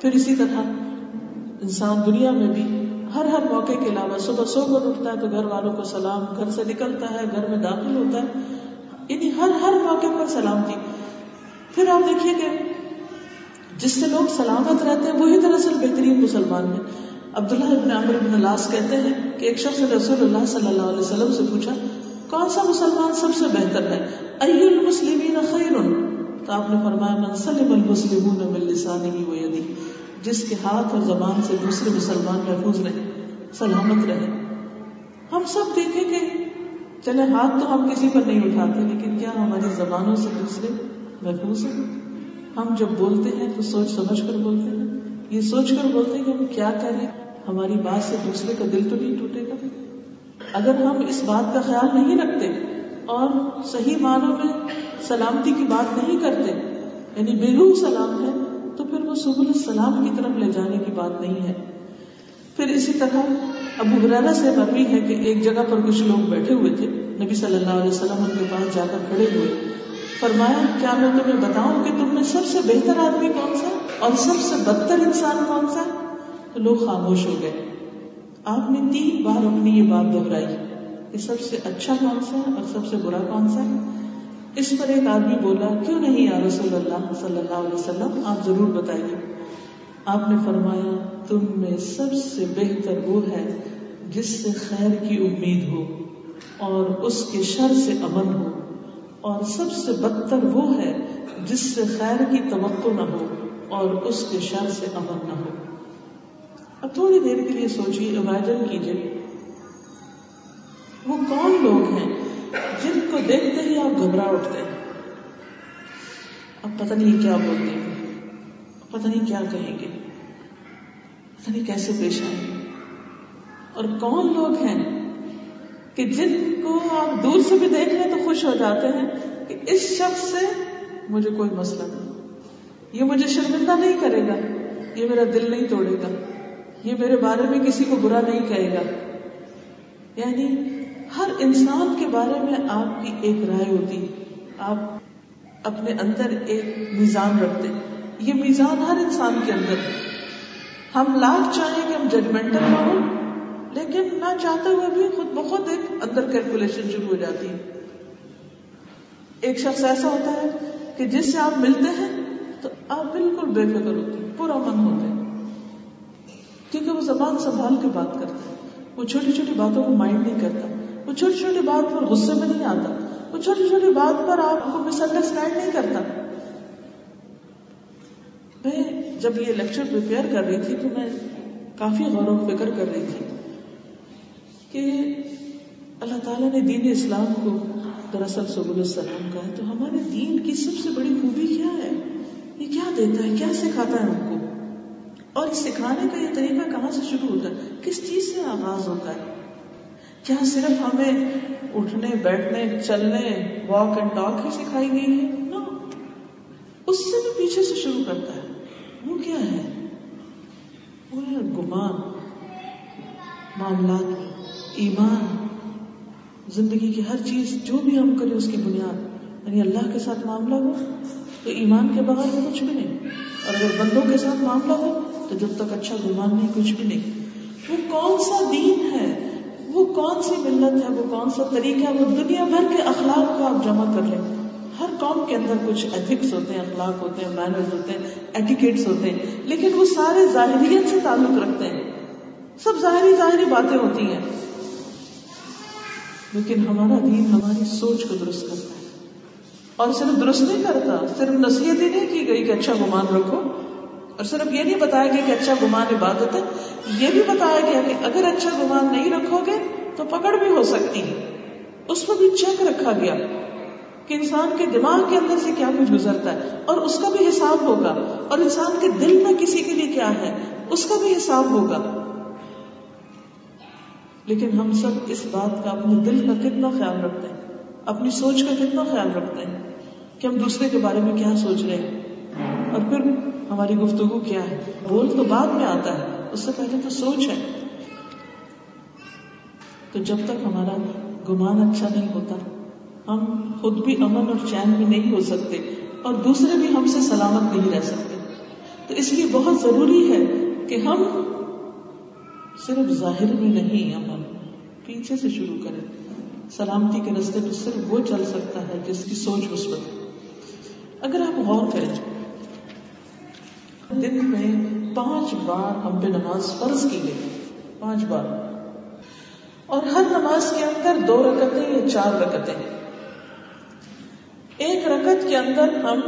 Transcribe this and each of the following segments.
پھر اسی طرح انسان دنیا میں بھی ہر ہر موقع کے علاوہ صبح سو کر اٹھتا ہے تو گھر والوں کو سلام، گھر سے نکلتا ہے، گھر میں داخل ہوتا ہے۔ یعنی ہر ہر موقع پر سلام کی۔ پھر آپ دیکھیے کہ جس سے لوگ سلامت رہتے ہیں، وہی دراصل بہترین مسلمان ہیں۔ عبداللہ ابن عمر بن العاص کہتے ہیں کہ ایک شخص نے رسول اللہ صلی اللہ علیہ وسلم سے پوچھا، کون سا مسلمان سب سے بہتر ہے؟ ایو المسلمین خیر تو آپ نے فرمایا، من سلم المسلمون من لسانه و یده۔ جس کے ہاتھ اور زبان سے دوسرے مسلمان محفوظ رہے، سلامت رہے۔ ہم سب دیکھیں کہ چلے ہاتھ تو ہم کسی پر نہیں اٹھاتے، لیکن کیا ہماری زبانوں سے دوسرے محفوظ ہیں؟ ہم جب بولتے ہیں تو سوچ سمجھ کر بولتے ہیں۔ یہ سوچ کر بولتے ہیں کہ ہم کیا کریں؟ ہماری بات سے دوسرے کا دل تو نہیں ٹوٹے گا؟ اگر ہم اس بات کا خیال نہیں رکھتے اور صحیح معنوں میں سلامتی کی بات نہیں کرتے یعنی بے روح سلام ہے تو پھر وہ سب السلام کی طرف لے جانے کی بات نہیں ہے۔ پھر اسی طرح ابو حرارا سے مروی ہے کہ ایک جگہ پر کچھ لوگ بیٹھے ہوئے تھے۔ نبی صلی اللہ علیہ وسلم ان کے پاس جا کر کھڑے ہوئے۔ فرمایا، کیا میں تمہیں بتاؤں کہ تم میں سب سے بہتر آدمی کون سا اور سب سے بدتر انسان کون سا؟ تو لوگ خاموش ہو گئے۔ آپ نے تین بار اپنی یہ بات دہرائی کہ سب سے اچھا کون سا ہے اور سب سے برا کون سا ہے؟ اس پر ایک آدمی بولا، کیوں نہیں یا رسول اللہ صلی اللہ علیہ وسلم؟ آپ ضرور بتائیے. آپ نے فرمایا، تم میں سب سے بہتر وہ ہے جس سے خیر کی امید ہو اور اس کے شر سے امن ہو اور سب سے بدتر وہ ہے جس سے خیر کی توقع نہ ہو اور اس کے شر سے امن نہ ہو. اب تھوڑی دیر کے لیے سوچیے امیجن کیجیے وہ کون لوگ ہیں جن کو دیکھتے ہی آپ گھبرا اٹھتے ہیں۔ اب پتہ نہیں کیا بولتے ہیں۔ پتہ نہیں کیا کہیں گے۔ پتہ نہیں کیسے پیش آئیں۔ گے اور کون لوگ ہیں کہ جن کو آپ دور سے بھی دیکھ لیں تو خوش ہو جاتے ہیں کہ اس شخص سے مجھے کوئی مسئلہ نہیں۔ یہ مجھے شرمندہ نہیں کرے گا۔ یہ میرا دل نہیں توڑے گا۔ یہ میرے بارے میں کسی کو برا نہیں کہے گا۔ یعنی ہر انسان کے بارے میں آپ کی ایک رائے ہوتی آپ اپنے اندر ایک میزان رکھتے یہ میزان ہر انسان کے اندر ہے۔ ہم لاکھ چاہیں کہ ہم ججمنٹل نہ ہوں، لیکن نہ چاہتے ہوئے بھی خود بخود ایک اندر کیلکولیشن شروع ہو جاتی ہے۔ ایک شخص ایسا ہوتا ہے کہ جس سے آپ ملتے ہیں تو آپ بالکل بے فکر ہوتے ہیں، پورا من ہوتے ہیں۔ کیونکہ وہ زبان سنبھال کے بات کرتا ہے۔ وہ چھوٹی چھوٹی باتوں کو مائنڈ نہیں کرتا۔ وہ چھوٹی چھوٹی بات پر غصے میں نہیں آتا، وہ چھوٹی چھوٹی بات پر آپ کو مس انڈرسٹینڈ نہیں کرتا۔ میں جب یہ لیکچر پریپیئر کر رہی تھی تو میں کافی غور و فکر کر رہی تھی کہ اللہ تعالیٰ نے دین اسلام کو دراصل سب السلام کا ہے، تو ہمارے دین کی سب سے بڑی خوبی کیا ہے؟ یہ کیا دیتا ہے؟ کیا سکھاتا ہے ہم کو؟ اور سکھانے کا یہ طریقہ کہاں سے شروع ہوتا ہے؟ کس چیز سے آغاز ہوتا ہے؟ کیا صرف ہمیں اٹھنے، بیٹھنے، چلنے واک اینڈ ٹاک ہی سکھائی گئی ہے نا اس سے بھی پیچھے سے شروع کرتا ہے۔ وہ کیا ہے؟ وہ گمان، معاملات، ایمان۔ زندگی کی ہر چیز، جو بھی ہم کریں، اس کی بنیاد۔ یعنی اللہ کے ساتھ معاملہ ہو تو ایمان کے بغیر کچھ بھی نہیں۔ اور اگر بندوں کے ساتھ معاملہ ہو تو جب تک اچھا گمان نہیں، کچھ بھی نہیں۔ وہ کون سا دین ہے؟ وہ کون سی ملت ہے، وہ کون سا طریقہ ہے؟ وہ دنیا بھر کے اخلاق کو آپ جمع کر لیں۔ ہر قوم کے اندر کچھ ایتھکس ہوتے ہیں، اخلاق ہوتے ہیں مینرز ہوتے ہیں ایٹیکیٹس ہوتے ہیں، لیکن وہ سارے ظاہریت سے تعلق رکھتے ہیں۔ سب ظاہری ظاہری باتیں ہوتی ہیں۔ لیکن ہمارا دین ہماری سوچ کو درست کرتا ہے۔ اور صرف درست نہیں کرتا، صرف نصیحت ہی نہیں کی گئی کہ اچھا گمان رکھو۔ اور صرف یہ نہیں بتایا گیا کہ اچھا گمان عبادت ہے، یہ بھی بتایا گیا کہ اگر اچھا گمان نہیں رکھو گے تو پکڑ بھی ہو سکتی ہے۔ اس کو بھی چیک رکھا گیا کہ انسان کے دماغ کے اندر سے کیا کچھ گزرتا ہے، اور اس کا بھی حساب ہوگا۔ اور انسان کے دل میں کسی کے لیے کیا ہے، اس کا بھی حساب ہوگا۔ لیکن ہم سب اس بات کا اپنے دل کا کتنا خیال رکھتے ہیں، اپنی سوچ کا کتنا خیال رکھتے ہیں کہ ہم دوسرے کے بارے میں کیا سوچ رہے ہیں۔ اور پھر ہماری گفتگو کیا ہے؟ بول تو بعد میں آتا ہے۔ اس سے پہلے تو سوچ ہے۔ تو جب تک ہمارا گمان اچھا نہیں ہوتا، ہم خود بھی امن اور چین بھی نہیں ہو سکتے اور دوسرے بھی ہم سے سلامت نہیں رہ سکتے۔ تو اس لیے بہت ضروری ہے کہ ہم صرف ظاہر میں نہیں عمل پیچھے سے شروع کریں۔ سلامتی کے رستے میں صرف وہ چل سکتا ہے جس کی سوچ مثبت ہے۔ اگر آپ غور کریں دن میں پانچ بار ہم پہ نماز فرض کی گئی، پانچ بار۔ اور ہر نماز کے اندر دو رکتیں یا چار رکتیں ایک رکت کے اندر ہم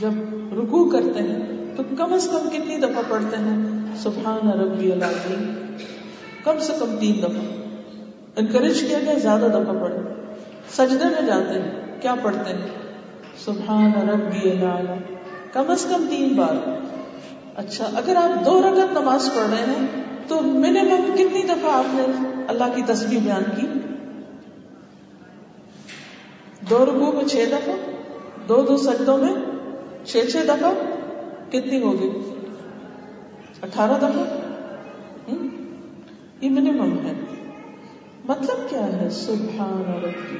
جب رکو کرتے ہیں تو کم از کم کتنی دفعہ پڑھتے ہیں؟ سبحان ربی العظیم۔ کم سے کم تین دفعہ۔ انکریج کیا گیا، زیادہ دفعہ پڑھے سجدے میں جاتے ہیں، کیا پڑھتے ہیں؟ سبحان ربی العلی کم از کم تین بار۔ اچھا اگر آپ دو رکعت نماز پڑھ رہے ہیں، تو منیمم کتنی دفعہ آپ نے اللہ کی تصویر بیان کی؟ دو رکو میں چھ دفعہ، دو دو سجدوں میں چھ چھ دفعہ، کتنی ہوگی؟ اٹھارہ دفعہ۔ یہ منیمم ہے۔ مطلب کیا ہے؟ سبحان ربی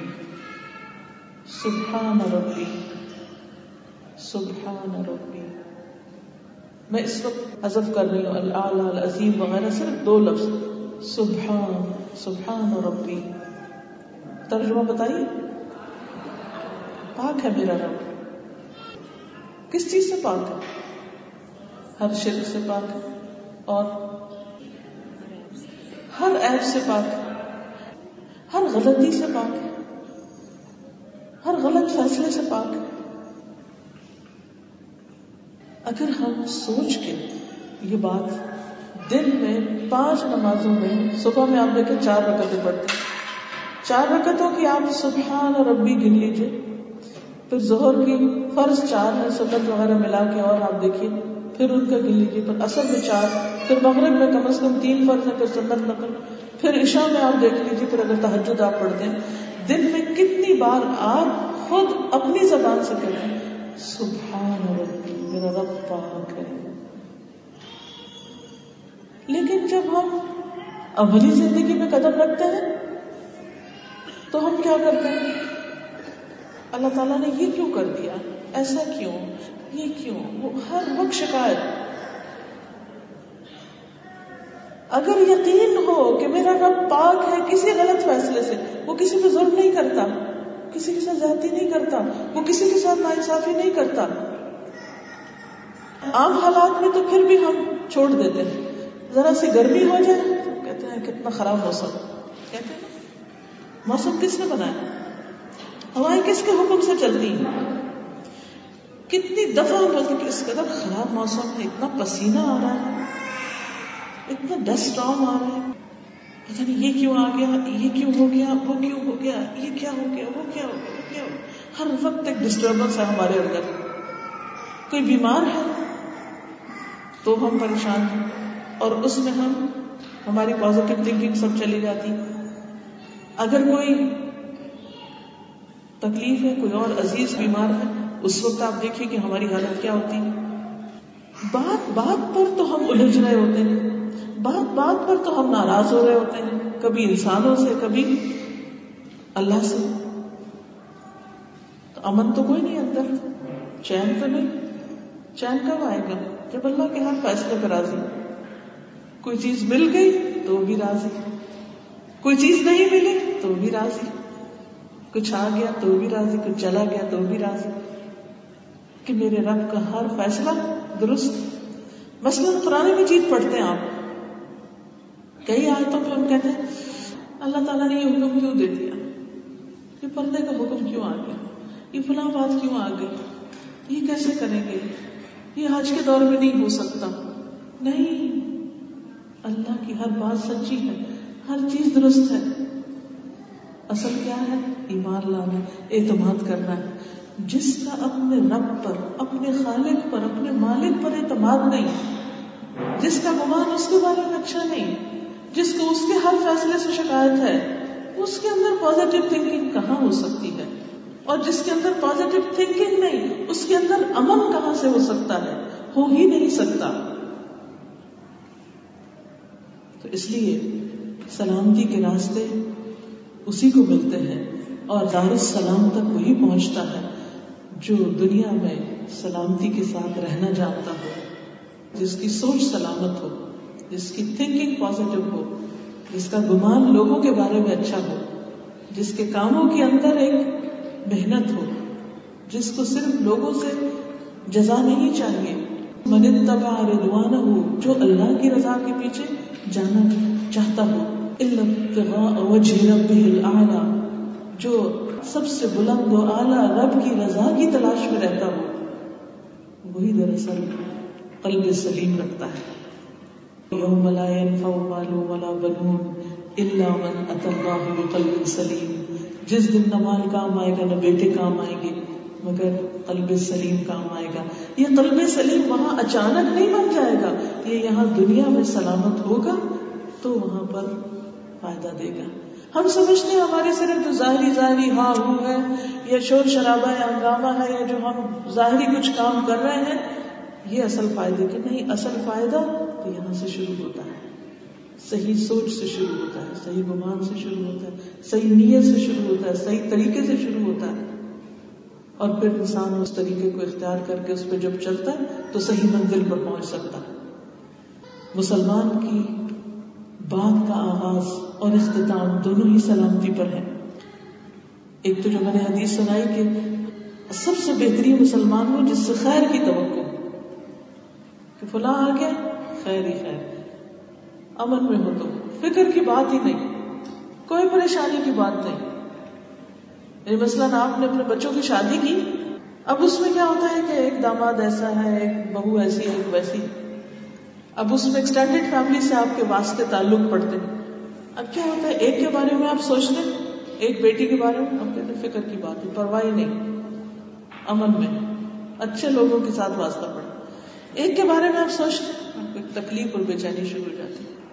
سبحان ربی۔ سبحان ربی۔ میں اس وقت حذف کر رہی ہوں اللہ العظیم وغیرہ، صرف دو لفظ۔ سبحان سبحان ربی۔ ترجمہ بتائیے۔ پاک ہے میرا رب۔ کس چیز سے پاک ہے؟ ہر شرک سے پاک ہے اور ہر ایپ سے پاک ہے۔ ہر غلطی سے پاک ہے۔ ہر غلط فیصلے سے پاک ہے۔ اگر ہم سوچ کے یہ بات دن میں پانچ نمازوں میں صبح میں آپ دیکھیں چار رکتیں پڑھتے چار رکتوں کی آپ سبحان اور ربی گن لیجیے پھر زہر کی فرض چار ہے سنت وغیرہ ملا کے اور آپ دیکھیے، پھر ان کا گن لیجیے پھر اصل میں چار، پھر مغرب میں کم از کم تین فرض ہے پھر سنت نقل۔ پھر عشاء میں آپ دیکھ لیجیے پھر اگر تحجد آپ پڑھتے ہیں، دن میں کتنی بار آپ خود اپنی زبان سے کہتے ہیں، سبحان ربی۔ میرا رب پاک ہے لیکن جب ہم عملی زندگی میں قدم رکھتے ہیں، تو ہم کیا کرتے ہیں؟ اللہ تعالیٰ نے یہ کیوں کر دیا؟ ایسا کیوں؟ یہ کیوں؟ وہ ہر وقت شکایت۔ اگر یقین ہو کہ میرا رب پاک ہے کسی غلط فیصلے سے، وہ کسی پہ ظلم نہیں کرتا، کسی کے ساتھ زیادتی نہیں کرتا، وہ کسی کے ساتھ ناانصافی نہیں کرتا عام حالات میں تو پھر بھی ہم چھوڑ دیتے ہیں۔ ذرا سی گرمی ہو جائے تو کہتے ہیں کتنا خراب موسم۔ کہتے ہیں موسم کس نے بنایا؟ ہوائیں کس کے حکم سے چلتی ہیں کتنی دفعہ ہم بولتے کہ اس قدر خراب موسم ہے اتنا پسینہ آ رہا ہے، اتنا ڈسٹ آ رہا ہے۔ پتا نہیں یہ کیوں آ گیا، یہ کیوں ہو گیا، وہ کیوں ہو گیا، یہ کیا ہو گیا، وہ کیا ہو گیا، وہ کیا ہو گیا۔ ہر وقت ایک ڈسٹربنس ہے ہمارے اندر۔ کوئی بیمار ہے؟ تو ہم پریشان ہیں۔ اور اس میں ہم، ہماری پازیٹو تھنکنگ سب چلی جاتی۔ اگر کوئی تکلیف ہے، کوئی اور عزیز بیمار ہے، اس وقت آپ دیکھیں کہ ہماری حالت کیا ہوتی۔ ہے بات بات پر تو ہم الجھ رہے ہوتے ہیں۔ بات بات پر تو ہم ناراض ہو رہے ہوتے ہیں۔ کبھی انسانوں سے، کبھی اللہ سے۔ تو امن تو کوئی نہیں اندر۔ چین تو نہیں۔ چین کب آئے گا؟ جب اللہ کے ہر فیصلے پہ راضی کوئی چیز مل گئی تو بھی راضی۔ کوئی چیز نہیں ملی تو بھی راضی۔ کچھ آ گیا تو بھی راضی، کچھ چلا گیا تو بھی راضی۔ کہ میرے رب کا ہر فیصلہ درست۔ مثلاً قرآن میں چیز پڑھتے ہیں آپ۔ کئی آیتوں پہ ہم کہتے ہیں، اللہ تعالیٰ نے یہ حکم کیوں دے دیا؟ یہ پردے کا حکم کیوں آ گیا؟ یہ فلاں بات کیوں آ گئی؟ یہ کیسے کریں گے؟ یہ آج کے دور میں نہیں ہو سکتا۔ نہیں۔ اللہ کی ہر بات سچی ہے، ہر چیز درست ہے۔ اصل کیا ہے؟ ایمان لانا، اعتماد کرنا۔ ہے جس کا اپنے رب پر، اپنے خالق پر، اپنے مالک پر اعتماد نہیں، جس کا گمان اس کے بارے میں اچھا نہیں، جس کو اس کے ہر فیصلے سے شکایت ہے، اس کے اندر پازیٹو تھنکنگ کہاں ہو سکتی ہے؟ اور جس کے اندر پازیٹو تھنکنگ نہیں، اس کے اندر امن کہاں سے ہو سکتا ہے؟ ہو ہی نہیں سکتا۔ تو اس لیے سلامتی کے راستے اسی کو ملتے ہیں اور دار السلام تک وہی پہنچتا ہے جو دنیا میں سلامتی کے ساتھ رہنا جانتا ہو، جس کی سوچ سلامت ہو، جس کی تھنکنگ پازیٹو ہو، جس کا گمان لوگوں کے بارے میں اچھا ہو، جس کے کاموں کے اندر ایک محنت ہو، جس کو صرف لوگوں سے جزا نہیں چاہیے۔ من تبا رضوان ہو جو اللہ کی رضا کے پیچھے جانا چاہتا ہو۔ جو سب سے بلند و اعلیٰ رب کی رضا کی تلاش میں رہتا ہو۔ وہی دراصل قلب سلیم رکھتا ہے۔ یوم لا ينفع مال ولا بنون الا من اتى الله بقلب سلیم۔ جس دن نہ مال کام آئے گا نہ بیٹے کام آئیں گے، مگر قلب سلیم کام آئے گا۔ یہ قلب سلیم وہاں اچانک نہیں بن جائے گا۔ یہ یہاں دنیا میں سلامت ہوگا تو وہاں پر فائدہ دے گا۔ ہم سمجھتے ہیں ہمارے صرف جو ظاہری ظاہری ہاں ہو ہے، یا شور شرابہ یا ہنگامہ ہے، یا جو ہم ظاہری کچھ کام کر رہے ہیں، یہ اصل فائدے کے نہیں، اصل فائدہ تو یہاں سے شروع ہوتا ہے۔ صحیح سوچ سے شروع ہوتا ہے، صحیح گمان سے شروع ہوتا ہے، صحیح نیت سے شروع ہوتا ہے، صحیح طریقے سے شروع ہوتا ہے۔ اور پھر انسان اس طریقے کو اختیار کر کے اس پہ جب چلتا ہے تو صحیح منزل پر پہنچ سکتا ہے۔ مسلمان کی بات کا آغاز اور اختتام دونوں ہی سلامتی پر ہے۔ ایک تو جو میں نے حدیث سنائی کہ سب سے بہترین مسلمان ہو جس سے خیر کی توقع کہ فلاں آ گیا خیر ہی خیر۔ امن میں ہو تو فکر کی بات ہی نہیں۔ کوئی پریشانی کی بات نہیں۔ یعنی مثلاً آپ نے اپنے بچوں کی شادی کی؟ اب اس میں کیا ہوتا ہے کہ ایک داماد ایسا ہے، ایک بہو ایسی، ایک ویسی۔ اب اس میں ایکسٹینڈیڈ فیملی سے آپ کے واسطے تعلق پڑتے ہیں اب کیا ہوتا ہے، ایک کے بارے میں آپ سوچتے، ایک بیٹی کے بارے میں اب کہتے فکر کی بات ہے پرواہ نہیں۔ امن میں۔ اچھے لوگوں کے ساتھ واسطہ پڑا ایک کے بارے میں آپ سوچتے تکلیف اور بے چینی شروع ہو جاتی۔ ہے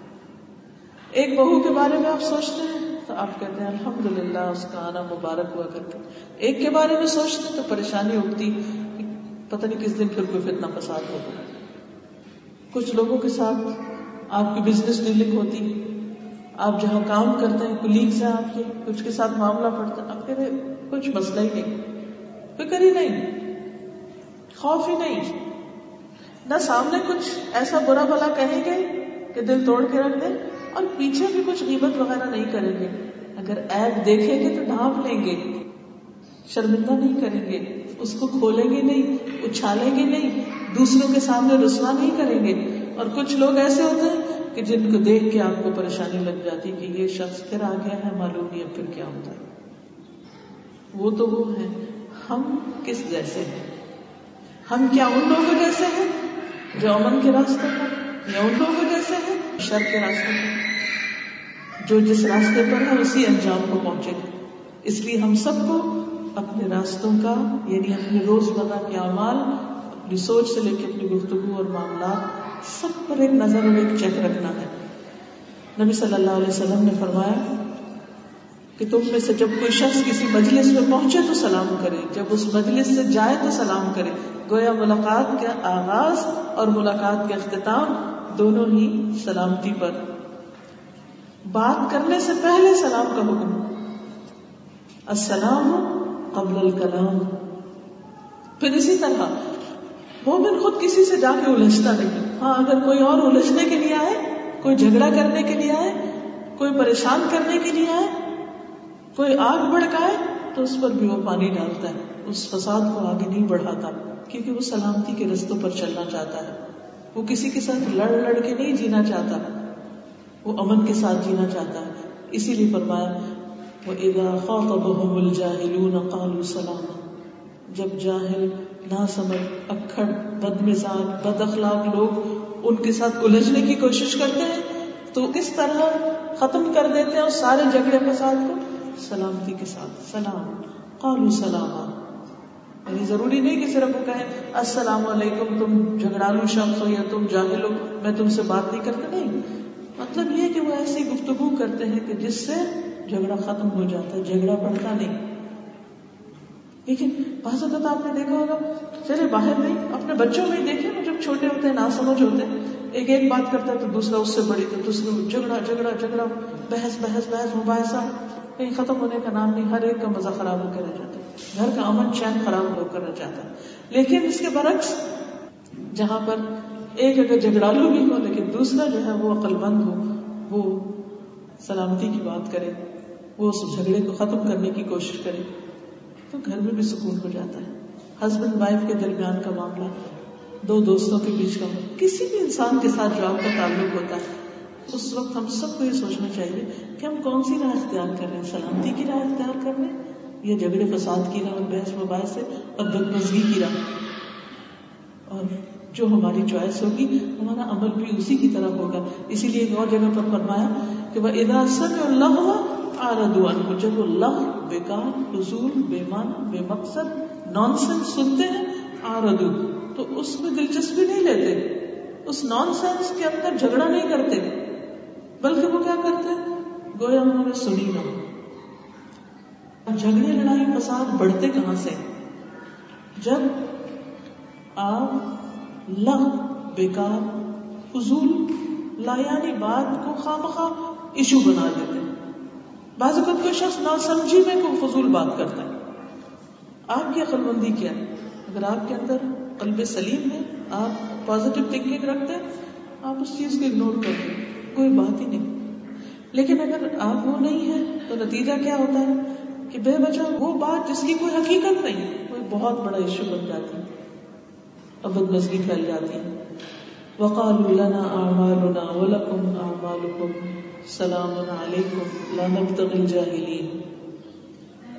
ایک بہو کے بارے میں آپ سوچتے ہیں تو آپ کہتے ہیں الحمد للہ اس کا آنا مبارک ہوا کر کے ایک کے بارے میں سوچتے ہیں تو پریشانی اٹھتی پتہ نہیں کس دن پھر کوئی فتنا فساد ہوگا کچھ لوگوں کے ساتھ آپ کی بزنس ڈیلنگ ہوتی، آپ جہاں کام کرتے ہیں کلیگس ہیں آپ کے، کچھ کے ساتھ معاملہ پڑتا۔ ہے آپ کہتے کچھ مسئلہ ہی نہیں، فکر ہی نہیں، خوف ہی نہیں۔ نہ سامنے کچھ ایسا برا بلا کہیں گے کہ دل توڑ کے رکھ دیں اور پیچھے بھی کچھ قیمت وغیرہ نہیں کریں گے۔ اگر ایپ دیکھیں گے تو ڈھانپ لیں گے۔ شرمندہ نہیں کریں گے۔ اس کو کھولیں گے نہیں، اچھالیں گے نہیں، دوسروں کے سامنے رسوا نہیں کریں گے۔ اور کچھ لوگ ایسے ہوتے ہیں کہ جن کو دیکھ کے آپ کو پریشانی لگ جاتی کہ یہ شخص پھر آ گیا ہے، معلوم نہیں اب پھر کیا ہوتا ہے۔ وہ تو وہ ہے ہم کس جیسے ہیں؟ ہم کیا ان لوگوں جیسے ہیں جو امن کے راستے پر یا ان لوگوں جیسے ہیں؟ شر کے راستے پر۔ جو جس راستے پر ہے اسی انجام کو پہنچے۔ گا اس لیے ہم سب کو اپنے راستوں کا یعنی اپنے روز مرہ کے اعمال، اپنی سوچ سے لے کے اپنی گفتگو اور معاملات، سب پر ایک نظر اور ایک چیک رکھنا ہے۔ نبی صلی اللہ علیہ وسلم نے فرمایا کہ تم میں سے جب کوئی شخص کسی مجلس میں پہنچے تو سلام کرے۔ جب اس مجلس سے جائے تو سلام کرے۔ گویا ملاقات کا آغاز اور ملاقات کا اختتام دونوں ہی سلامتی پر۔ بات کرنے سے پہلے سلام کا حکم۔ السلام قبل الکلام۔ پھر اسی طرح، مومن خود کسی سے جا کے الجھتا نہیں۔ ہاں اگر کوئی اور الجھنے کے لیے آئے، کوئی جھگڑا کرنے کے لیے آئے، کوئی پریشان کرنے کے لیے آئے، کوئی آگ بڑکائے تو اس پر بھی وہ پانی ڈالتا ہے۔ اس فساد کو آگے نہیں بڑھاتا، کیونکہ وہ سلامتی کے رستوں پر چلنا چاہتا ہے۔ وہ کسی کے ساتھ لڑ لڑ کے نہیں جینا چاہتا، وہ امن کے ساتھ جینا چاہتا ہے۔ اسی لیے فرمایا وہ ادا خوف الجاہلون قالوا سلام۔ جب جاہل نہ سمجھ اکھڑ بد مزاج بد اخلاق لوگ ان کے ساتھ الجھنے کی کوشش کرتے ہیں، تو کس طرح ختم کر دیتے ہیں اس سارے جھگڑے فساد کو سلامتی کے ساتھ، سلام۔ قالوا سلام یعنی ضروری نہیں کہ صرف وہ کہیں، السلام علیکم، تم جھگڑالو شخص ہو یا تم جاہل ہو، میں تم سے بات نہیں کرتا۔ نہیں مطلب یہ کہ وہ ایسی گفتگو کرتے ہیں کہ جس سے جھگڑا ختم ہو جاتا ہے، جھگڑا بڑھتا نہیں۔ لیکن بعض اوقات آپ نے دیکھا ہوگا، چلے باہر نہیں، اپنے بچوں میں دیکھے جب چھوٹے ہوتے ہیں نہ سمجھ ہوتے ہیں، ایک ایک بات کرتا ہے تو دوسرا اس سے بڑی، تو دوسرا جھگڑا جھگڑا جھگڑا، بحث بحث بحث، مباحثہ، کہیں ختم ہونے کا نام نہیں، ہر ایک کا مزہ خراب ہو کے رہ جاتا گھر کا امن چین خراب ہو کرنا چاہتا ہے لیکن اس کے برعکس، جہاں پر ایک اگر جھگڑالو بھی ہو، لیکن دوسرا جو ہے وہ عقل مند ہو، وہ سلامتی کی بات کرے، وہ اس جھگڑے کو ختم کرنے کی کوشش کرے، تو گھر میں بھی سکون ہو جاتا ہے۔ ہسبینڈ وائف کے درمیان کا معاملہ، دو دوستوں کے بیچ کا کسی بھی انسان کے ساتھ جو آپ کا تعلق ہوتا ہے۔ اس وقت ہم سب کو یہ سوچنا چاہیے کہ ہم کون سی راہ اختیار کر رہے ہیں؟ سلامتی کی راہ اختیار کر رہے ہیں یا جھگڑے فساد کی راہ اور بحث مباحث سے اور بدمزگی کی راہ۔ اور جو ہماری چوائس ہوگی، ہمارا عمل بھی اسی کی طرح ہوگا۔ اسی لیے ایک اور جگہ پر فرمایا کہ وہ ادا سر اللہ آردوان کو جب وہ بیکار حضول بے مان بے مقصد نان سینس سنتے ہیں آردو تو اس میں دلچسپی نہیں لیتے۔ اس نان سینس کے اندر جھگڑا نہیں کرتے۔ بلکہ وہ کیا کرتے؟ گویا انہوں نے سنی نہ ہو جھگڑے لڑائی فساد بڑھتے کہاں سے؟ جب آپ لغ بیکار، فضول، لایانی بات کو خام خواہ ایشو بنا دیتے بعض اوقات کوئی شخص نہ سمجھی میں کوئی فضول بات کرتا ہے۔ آپ کی عقل مندی کیا ہے؟ اگر آپ کے اندر قلب سلیم ہے، آپ پازیٹو تھنکنگ رکھتے ہیں، آپ اس چیز کو اگنور کرتے ہیں۔ کوئی بات ہی نہیں۔ لیکن اگر آپ وہ نہیں ہے تو نتیجہ کیا ہوتا ہے؟ کہ بے وجہ وہ بات جس کی کوئی حقیقت نہیں کوئی بہت بڑا ایشو بن جاتی ہے ابد مزگی پھیل جاتی ہے۔ وقال لنا اعمالنا ولکم اعمالکم سلام علیکم لا نبتغي الجاہلین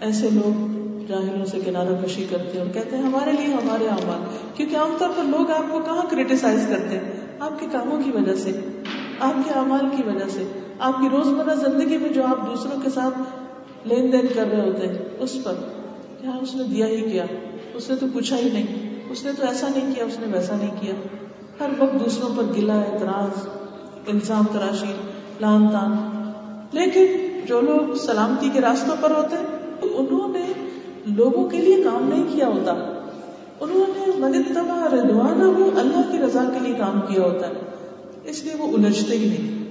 ایسے لوگ جاہلوں سے کنارہ کشی کرتے ہیں اور کہتے ہیں، ہمارے لیے ہمارے اعمال۔ کیونکہ عام طور پر لوگ آپ کو کہاں کریٹیسائز کرتے ہیں؟ آپ کے کاموں کی وجہ سے، آپ کے اعمال کی وجہ سے، آپ کی روزمرہ زندگی میں جو آپ دوسروں کے ساتھ لین دین کر رہے ہوتے ہیں اس پر۔ کیا اس نے دیا ہی کیا؟ اس نے تو پوچھا ہی نہیں۔ اس نے تو ایسا نہیں کیا، اس نے ویسا نہیں کیا۔ ہر وقت دوسروں پر گلا اعتراض، الزام، تراشی لان تان لیکن جو لوگ سلامتی کے راستوں پر ہوتے ہیں انہوں نے لوگوں کے لیے کام نہیں کیا ہوتا۔ انہوں نے مدد تبا ردوانہ وہ اللہ کی رضا کے لیے کام کیا ہوتا ہے۔ اس لیے وہ الجھتے ہی نہیں۔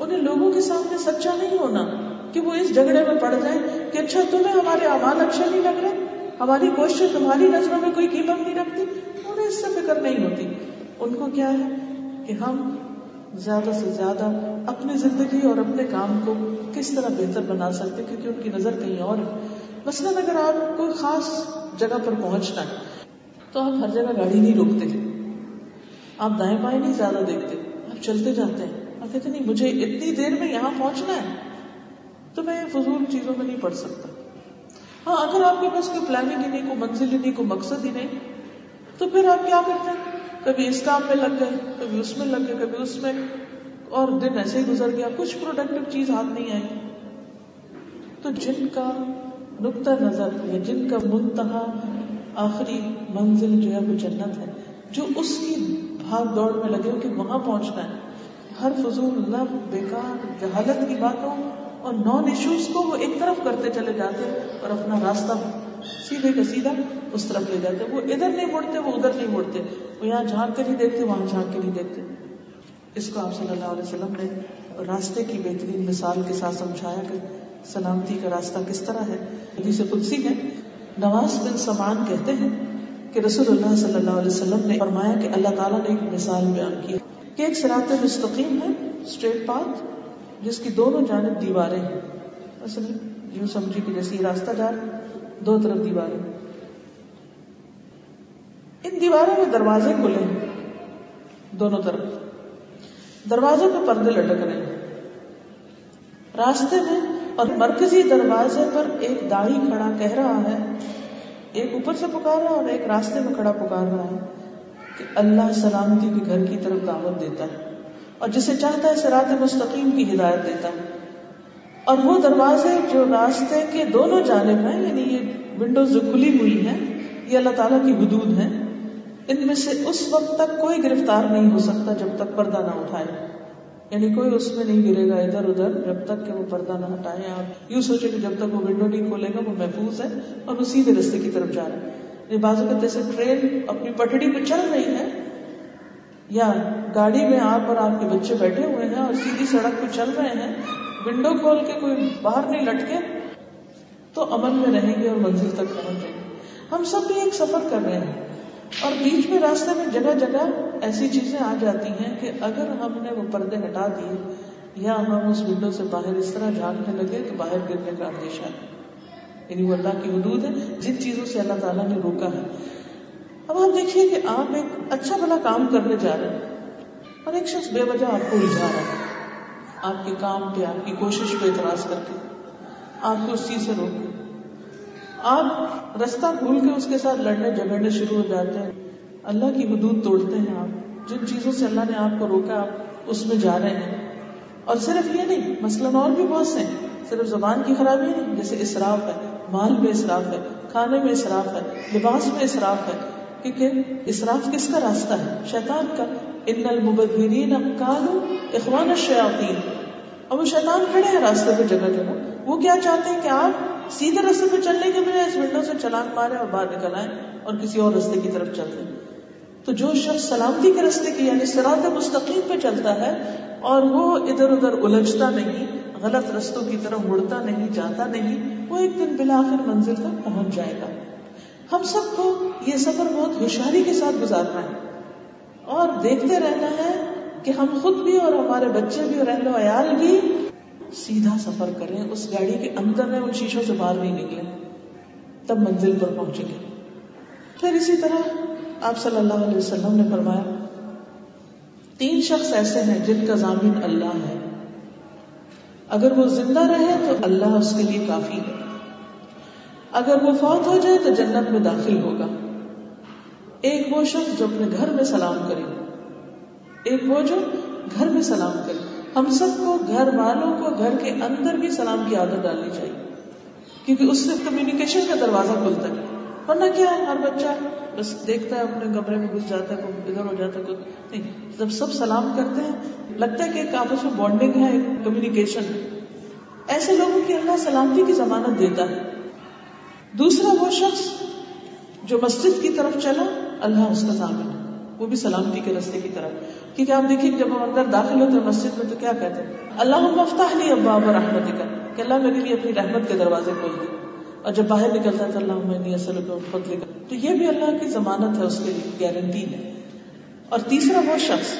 انہیں لوگوں کے سامنے سچا نہیں ہونا۔ کہ وہ اس جھگڑے میں پڑ جائیں کہ اچھا تمہیں ہمارے اعمال اچھے نہیں لگ رہے؟ ہماری کوشش تمہاری نظروں میں کوئی قیمت نہیں رکھتی؟ انہیں اس سے فکر نہیں ہوتی۔ ان کو کیا ہے کہ ہم زیادہ سے زیادہ اپنی زندگی اور اپنے کام کو کس طرح بہتر بنا سکتے کیونکہ ان کی نظر کہیں اور ہے۔ مثلاً اگر آپ کوئی خاص جگہ پر پہنچنا ہے، تو آپ ہر جگہ گاڑی نہیں روکتے۔ آپ دائیں بائیں نہیں زیادہ دیکھتے۔ آپ چلتے جاتے ہیں۔ آپ کہتے نہیں، مجھے اتنی دیر میں یہاں پہنچنا ہے۔ تو میں فضول چیزوں میں نہیں پڑھ سکتا۔ ہاں اگر آپ کے پاس کوئی پلاننگ ہی نہیں، کوئی منزل ہی نہیں، کوئی مقصد ہی نہیں، تو پھر آپ کیا کرتے ہیں؟ کبھی اس کام میں لگ گئے، کبھی اس میں لگ گئے، کبھی اس میں۔ اور دن ایسے ہی گزر گیا، کچھ پروڈکٹیو چیز ہاتھ نہیں آئی۔ تو جن کا نقطہ نظر یا جن کا منتہا آخری منزل جو ہے، وہ جنت ہے۔ جو اس کی بھاگ دوڑ میں لگے ہو کہ وہاں پہنچنا ہے۔ ہر فضول لب بیکار، جہالت کی باتوں اور نان ایشوز کو وہ ایک طرف کرتے چلے جاتے اور اپنا راستہ سیدھے کا سیدھا اس طرف لے جاتے۔ وہ ادھر نہیں مڑتے، وہ ادھر نہیں مڑتے۔ وہ یہاں جھانک کے نہیں دیکھتے، وہاں جھانک کے نہیں دیکھتے۔ اس کو آپ صلی اللہ علیہ وسلم نے راستے کی بہترین مثال کے ساتھ سمجھایا کہ سلامتی کا راستہ کس طرح ہے۔ حدیث قدسی ہے نواز بن سمان کہتے ہیں کہ رسول اللہ صلی اللہ علیہ وسلم نے فرمایا کہ اللہ تعالیٰ نے ایک مثال بیان کی کہ ایک سرات مستقیم ہے اسٹریٹ پاتھ جس کی دونوں جانب دیواریں ہیں۔ مثلا یوں سمجھے کہ جیسے یہ راستہ جا رہا دو طرف دیواریں۔ ان دیواروں میں دروازے کھلے ہیں، دونوں طرف۔ دروازوں پہ پردے لٹک رہے ہیں۔ راستے میں اور مرکزی دروازے پر ایک داڑھی کھڑا کہہ رہا ہے، ایک اوپر سے پکار رہا اور ایک راستے میں کھڑا پکار رہا ہے کہ اللہ سلامتی کے گھر کی طرف دعوت دیتا ہے۔ اور جسے چاہتا ہے سرات مستقیم کی ہدایت دیتا ہے اور وہ دروازے جو راستے کے دونوں جانب ہیں یعنی یہ ونڈوز جو کھلی ہوئی ہیں، یہ اللہ تعالیٰ کی حدود ہیں، ان میں سے اس وقت تک کوئی گرفتار نہیں ہو سکتا جب تک پردہ نہ اٹھائے۔ یعنی کوئی اس میں نہیں گرے گا ادھر ادھر جب تک کہ وہ پردہ نہ ہٹائے۔ آپ یوں سوچے کہ جب تک وہ ونڈو نہیں کھولے گا، وہ محفوظ ہے اور وہ سیدھے رستے کی طرف جا رہا ہے۔ بازو کا جیسے ٹرین اپنی پٹڑی پہ چل رہی ہے یا گاڑی میں آپ اور آپ کے بچے بیٹھے ہوئے ہیں اور سیدھی سڑک پہ چل رہے ہیں ونڈو کھول کے کوئی باہر نہیں لٹکے، تو امن میں رہیں گے اور منزل تک پہنچ جائیں گے۔ ہم سب بھی ایک سفر کر رہے ہیں اور بیچ میں راستے میں جگہ جگہ ایسی چیزیں آ جاتی ہیں کہ اگر ہم نے وہ پردے ہٹا دیے یا ہم اس ونڈو سے باہر اس طرح جھانکنے لگے تو باہر گرنے کا اندیشہ ہے۔ یعنی وہ اللہ کی حدود ہے جن چیزوں سے اللہ تعالیٰ نے روکا ہے۔ اب آپ دیکھیے کہ آپ ایک اچھا بھلا کام کرنے جا رہے ہیں اور ایک شخص بے وجہ آپ کو الجھا رہا ہے۔ آپ کے کام پہ، آپ کی کوشش پہ اعتراض کر کے آپ کو اس چیز سے روک آپ رستہ بھول کے اس کے ساتھ لڑنے جھگڑنے شروع ہو جاتے ہیں۔ اللہ کی حدود توڑتے ہیں آپ۔ جن چیزوں سے اللہ نے آپ کو روکا، آپ اس میں جا رہے ہیں۔ اور صرف یہ نہیں مثلاً اور بھی بہت سے صرف زبان کی خرابی نہیں، جیسے اسراف ہے، مال میں اسراف ہے، کھانے میں اسراف ہے، لباس میں اسراف ہے۔ کیونکہ اسراف کس کا راستہ ہے؟ شیطان کا۔ ان المبذرین کانوا اخوان الشیاطین۔ اور وہ شیطان کھڑے ہیں راستے پہ جگہ جگہ وہ کیا چاہتے ہیں کہ آپ سیدھے راستے پہ چلنے کے بجائے اس ونڈو سے چلان مارے اور باہر نکل آئے اور کسی اور راستے کی طرف چلتے ہیں۔ تو جو شخص سلامتی کے راستے کی یعنی سرات مستقیم پہ چلتا ہے اور وہ ادھر ادھر الجھتا نہیں، غلط رستوں کی طرف مڑتا نہیں، جاتا نہیں، وہ ایک دن بلاخر منزل تک پہنچ جائے گا۔ ہم سب کو یہ سفر بہت ہوشیاری کے ساتھ گزارنا ہے۔ اور دیکھتے رہنا ہے کہ ہم خود بھی اور ہمارے بچے بھی اور اہل و عیال بھی سیدھا سفر کریں، اس گاڑی کے اندر میں ان شیشوں سے باہر نہیں نکلے تب منزل پر پہنچیں گے۔ پھر اسی طرح آپ صلی اللہ علیہ وسلم نے فرمایا، تین شخص ایسے ہیں جن کا ضامین اللہ ہے۔ اگر وہ زندہ رہے تو اللہ اس کے لیے کافی ہے۔ اگر وہ فوت ہو جائے تو جنت میں داخل ہوگا۔ ایک وہ شخص جو اپنے گھر میں سلام کرے۔ ایک وہ جو گھر میں سلام کرے۔ ہم سب کو گھر والوں کو گھر کے اندر بھی سلام کی عادت ڈالنی چاہیے۔ کیونکہ اس سے کمیونیکیشن کا دروازہ کھلتا ہے۔ ورنہ کیا ہے؟ ہر بچہ بس دیکھتا ہے، اپنے کمرے میں گھس جاتا ہے، کوئی ادھر ہو جاتا ہے نہیں۔ جب سب سلام کرتے ہیں، لگتا ہے کہ ایک آپس میں بانڈنگ ہے، ایک کمیونیکیشن ایسے لوگوں کی اللہ سلامتی کی ضمانت دیتا ہے۔ دوسرا وہ شخص جو مسجد کی طرف چلا، اللہ اس کا ضامن ہے۔ وہ بھی سلامتی کے رستے کی طرف۔ کیونکہ آپ دیکھیے جب ہم اندر داخل ہوتے ہیں مسجد میں تو کیا کہتے ہیں؟ اللہ مفتاح لی ابا رحمت کا کہ اللہ میرے لیے اپنی رحمت کے دروازے کھول دے۔ اور جب باہر نکلتا ہے تو اللہ میں اصل فضل کا تو یہ بھی اللہ کی ضمانت ہے، اس کے لیے گارنٹی ہے۔ اور تیسرا وہ شخص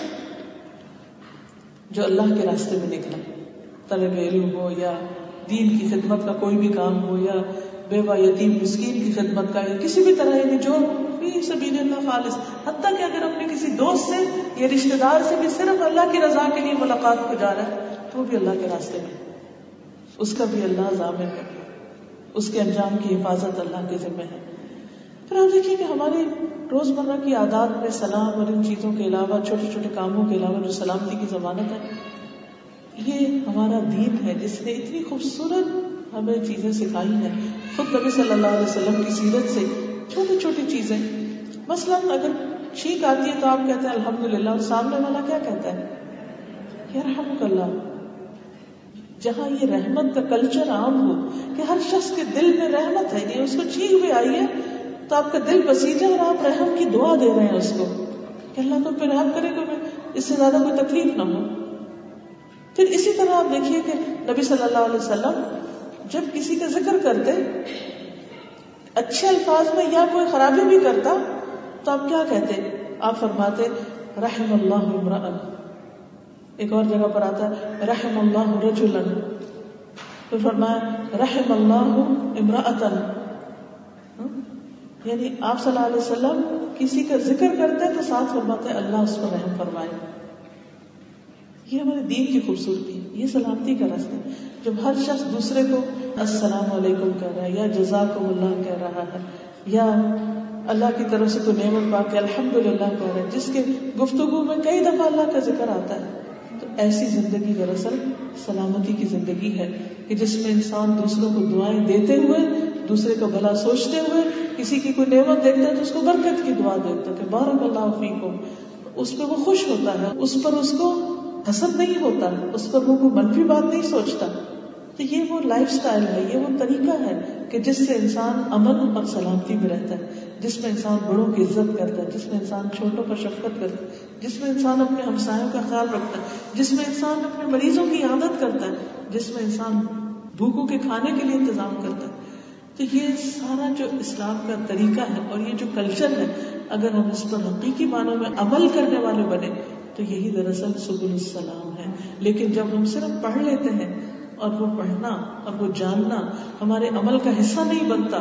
جو اللہ کے راستے میں نکلا۔ طلب علم ہو یا دین کی خدمت کا کوئی بھی کام ہو یا بیوہ یتیم مسکین کی خدمت کا یا کسی بھی طرح یعنی جو بھی سبیل اللہ خالص، حتیٰ کہ اگر اپنے کسی دوست سے یا رشتے دار سے بھی صرف اللہ کی رضا کے لیے ملاقات کو جا رہا ہے، تو وہ بھی اللہ کے راستے میں۔ اس کا بھی اللہ ضامن ہے۔ اس کے انجام کی حفاظت اللہ کے ذمہ ہے۔ پھر آپ دیکھیے کہ ہماری روز مرہ کی عادات میں سلام اور ان چیزوں کے علاوہ، چھوٹے چھوٹے کاموں کے علاوہ جو سلامتی کی ضمانت ہے، یہ ہمارا دین ہے۔ جس نے اتنی خوبصورت ہمیں چیزیں سکھائی ہیں۔ خود نبی صلی اللہ علیہ وسلم کی سیرت سے چھوٹی چھوٹی چیزیں۔ مثلاً اگر چھینک آتی ہے تو آپ کہتے ہیں الحمد للہ اور سامنے والا کیا کہتا ہے؟ کہ رحمت اللہ، جہاں یہ رحمت کا کلچر عام ہو کہ ہر شخص کے دل میں رحمت ہے، یہ اس کو چھینک بھی آئی ہے تو آپ کا دل بسیجا اور آپ رحم کی دعا دے رہے ہیں اس کو۔ کہ اللہ تو پھر رحم کرے گا اس سے زیادہ کوئی تکلیف نہ ہو۔ پھر اسی طرح آپ دیکھیے کہ نبی صلی اللہ علیہ وسلم جب کسی کا ذکر کرتے، اچھے الفاظ میں یا کوئی خرابی بھی کرتا، تو آپ کیا کہتے؟ آپ فرماتے، رحم اللہ عمران ایک اور جگہ پر آتا ہے، رحم اللہ رجلن۔ پھر فرمایا، رحم اللہ امراطن یعنی آپ صلی اللہ علیہ وسلم کسی کا ذکر کرتے تو ساتھ فرماتے، اللہ اس پر رحم فرمائے۔ یہ ہمارے دین کی خوبصورتی ہے، یہ سلامتی کا راستہ جب ہر شخص دوسرے کو السلام علیکم کہہ رہا ہے، یا جزاک اللہ کہہ رہا ہے، یا اللہ کی طرف سے کوئی نعمت پا کے الحمد للہ کہہ رہا ہے، جس کے گفتگو میں کئی دفعہ اللہ کا ذکر آتا ہے، تو ایسی زندگی دراصل سلامتی کی زندگی ہے کہ جس میں انسان دوسروں کو دعائیں دیتے ہوئے، دوسرے کا بھلا سوچتے ہوئے، کسی کی کوئی نعمت دیکھتا ہے تو اس کو برکت کی دعا دیتا ہے، کہ بارک اللہ فیکم، اس پہ وہ خوش ہوتا ہے، اس پر اس کو حسد نہیں ہوتا، اس پر وہ کوئی منفی بات نہیں سوچتا۔ تو یہ وہ لائف اسٹائل ہے، یہ وہ طریقہ ہے کہ جس سے انسان امن اور سلامتی میں رہتا ہے، جس میں انسان بڑوں کی عزت کرتا ہے، جس میں انسان چھوٹوں پر شفقت کرتا ہے، جس میں انسان اپنے ہمسایوں کا خیال رکھتا ہے، جس میں انسان اپنے مریضوں کی عادت کرتا ہے، جس میں انسان بھوکوں کے کھانے کے لیے انتظام کرتا ہے۔ تو یہ سارا جو اسلام کا طریقہ ہے اور یہ جو کلچر ہے، اگر ہم اس پر حقیقی معنوں میں عمل کرنے والے بنے تو یہی دراصل سبل السلام ہے۔ لیکن جب ہم صرف پڑھ لیتے ہیں اور وہ پڑھنا اور وہ جاننا ہمارے عمل کا حصہ نہیں بنتا،